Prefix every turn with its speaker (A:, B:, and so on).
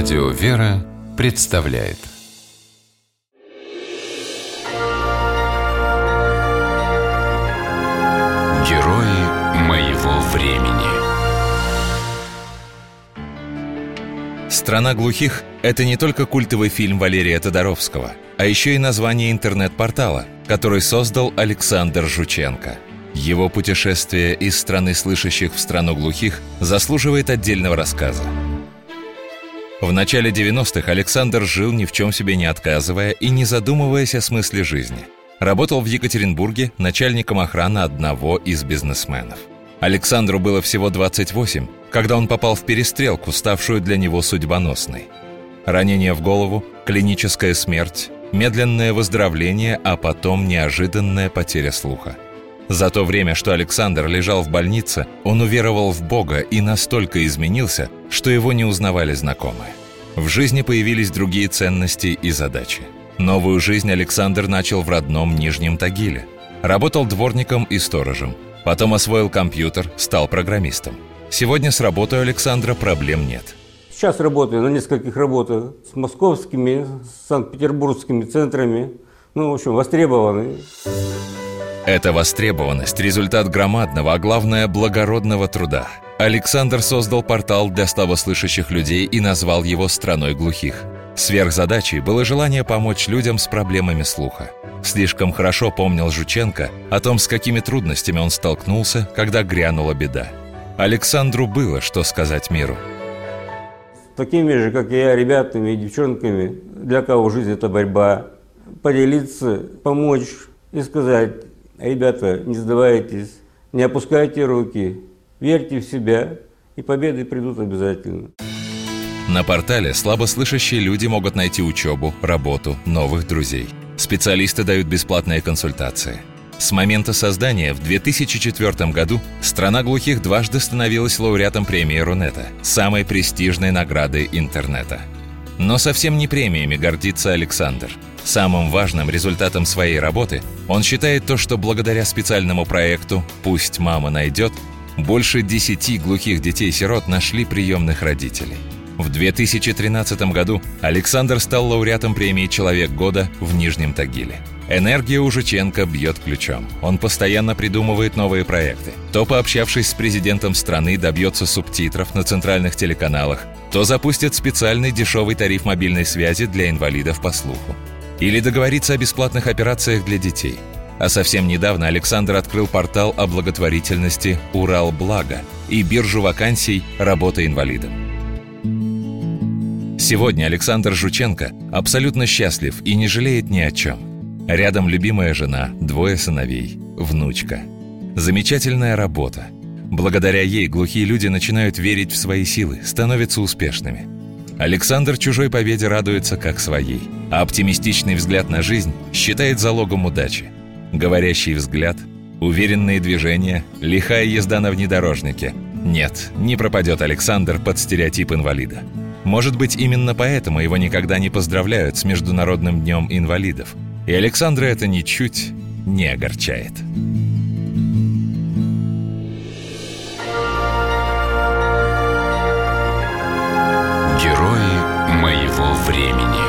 A: Радио «Вера» представляет Герои моего времени
B: «Страна глухих» — это не только культовый фильм Валерия Тодоровского, а еще и название интернет-портала, который создал Александр Жученко. Его путешествие из страны слышащих в страну глухих заслуживает отдельного рассказа. В начале 90-х Александр жил ни в чем себе не отказывая и не задумываясь о смысле жизни. Работал в Екатеринбурге начальником охраны одного из бизнесменов. Александру было всего 28, когда он попал в перестрелку, ставшую для него судьбоносной. Ранение в голову, клиническая смерть, медленное выздоровление, а потом неожиданная потеря слуха – за то время, что Александр лежал в больнице, он уверовал в Бога и настолько изменился, что его не узнавали знакомые. В жизни появились другие ценности и задачи. Новую жизнь Александр начал в родном Нижнем Тагиле. Работал дворником и сторожем. Потом освоил компьютер, стал программистом. Сегодня с работой Александра проблем нет.
C: Сейчас работаю на нескольких работах с московскими, с санкт-петербургскими центрами. Ну, в общем, востребованы.
B: Эта востребованность – результат громадного, а главное – благородного труда. Александр создал портал для слабослышащих людей и назвал его «Страной глухих». Сверхзадачей было желание помочь людям с проблемами слуха. Слишком хорошо помнил Жученко о том, с какими трудностями он столкнулся, когда грянула беда. Александру было что сказать миру.
C: Такими же, как и я, ребятами и девчонками, для кого жизнь – это борьба, поделиться, помочь и сказать, Ребята, не сдавайтесь, не опускайте руки, верьте в себя, и победы придут обязательно.
B: На портале слабослышащие люди могут найти учебу, работу, новых друзей. Специалисты дают бесплатные консультации. С момента создания в 2004 году страна глухих дважды становилась лауреатом премии Рунета, самой престижной награды интернета. Но совсем не премиями гордится Александр – Самым важным результатом своей работы он считает то, что благодаря специальному проекту «Пусть мама найдет» больше десяти глухих детей-сирот нашли приемных родителей. В 2013 году Александр стал лауреатом премии «Человек года» в Нижнем Тагиле. Энергия у Жученко бьет ключом. Он постоянно придумывает новые проекты. То, пообщавшись с президентом страны, добьется субтитров на центральных телеканалах, то запустит специальный дешевый тариф мобильной связи для инвалидов по слуху. Или договориться о бесплатных операциях для детей. А совсем недавно Александр открыл портал о благотворительности «Урал Благо» и биржу вакансий «Работа инвалидом». Сегодня Александр Жученко абсолютно счастлив и не жалеет ни о чем. Рядом любимая жена, двое сыновей, внучка. Замечательная работа. Благодаря ей глухие люди начинают верить в свои силы, становятся успешными – Александр чужой победе радуется как своей, а оптимистичный взгляд на жизнь считает залогом удачи. Говорящий взгляд, уверенные движения, лихая езда на внедорожнике. Нет, не пропадет Александр под стереотип инвалида. Может быть, именно поэтому его никогда не поздравляют с Международным днем инвалидов. И Александра это ничуть не огорчает. своего времени.